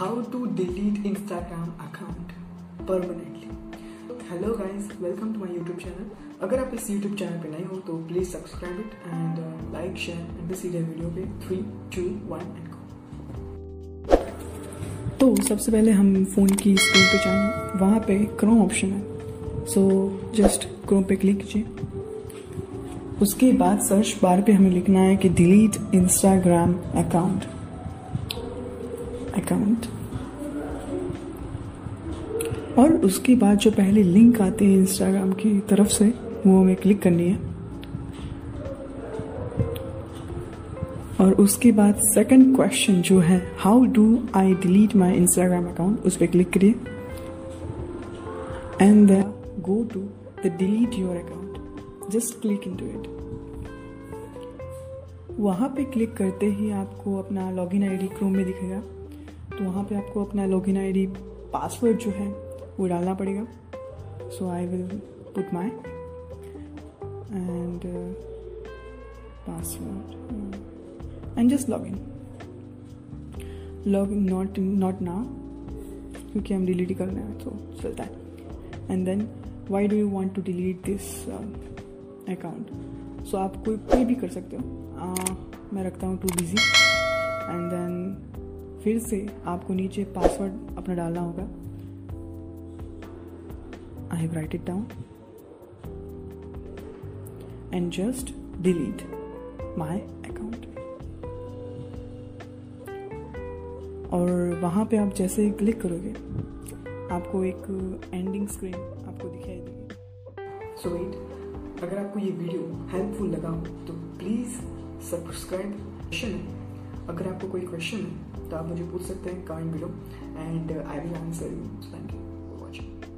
how to delete Instagram account permanently. Hello guys welcome to my YouTube channel अगर आप इस YouTube channel पे नए हो तो please subscribe it and like share and सीधे वीडियो पे. Three two one and go तो सबसे पहले हम फ़ोन की स्क्रीन पे जाएँगे वहाँ पे क्रोम ऑप्शन है। सो जस्ट क्रोम पे क्लिक कीजिए। उसके बाद सर्च बार पे हमें लिखना है कि डिलीट इंस्टाग्राम अकाउंट अकाउंट और उसके बाद जो पहले लिंक आते हैं इंस्टाग्राम की तरफ़ से, वो हमें क्लिक करनी है। और उसके बाद सेकंड क्वेश्चन जो है how do I delete my Instagram account उस पर क्लिक करिए। And go to the delete your account just click in to it वहाँ पे क्लिक करते ही आपको अपना लॉगिन आईडी क्रोम में दिखेगा। तो वहाँ पे आपको अपना लॉगिन आईडी पासवर्ड जो है वो डालना पड़ेगा। So I will put my and password and just log in log in not not ना क्योंकि हम डिलीट कर रहे हैं तो चलता है। And then why do you want to delete this account so आप कोई कोई भी कर सकते हो। uh, मैं रखता हूँ टू बिज़ी एंड देन फिर से आपको नीचे पासवर्ड अपना डालना होगा। I have write it down and just delete my account और वहाँ पे आप जैसे ही क्लिक करोगे, आपको एक एंडिंग स्क्रीन आपको दिखाई देगी। सो वेट अगर आपको ये वीडियो हेल्पफुल लगा हो तो प्लीज़ सब्सक्राइब अगर आपको कोई क्वेश्चन है तो आप मुझे पूछ सकते हैं comment below and I will answer you thank you for watching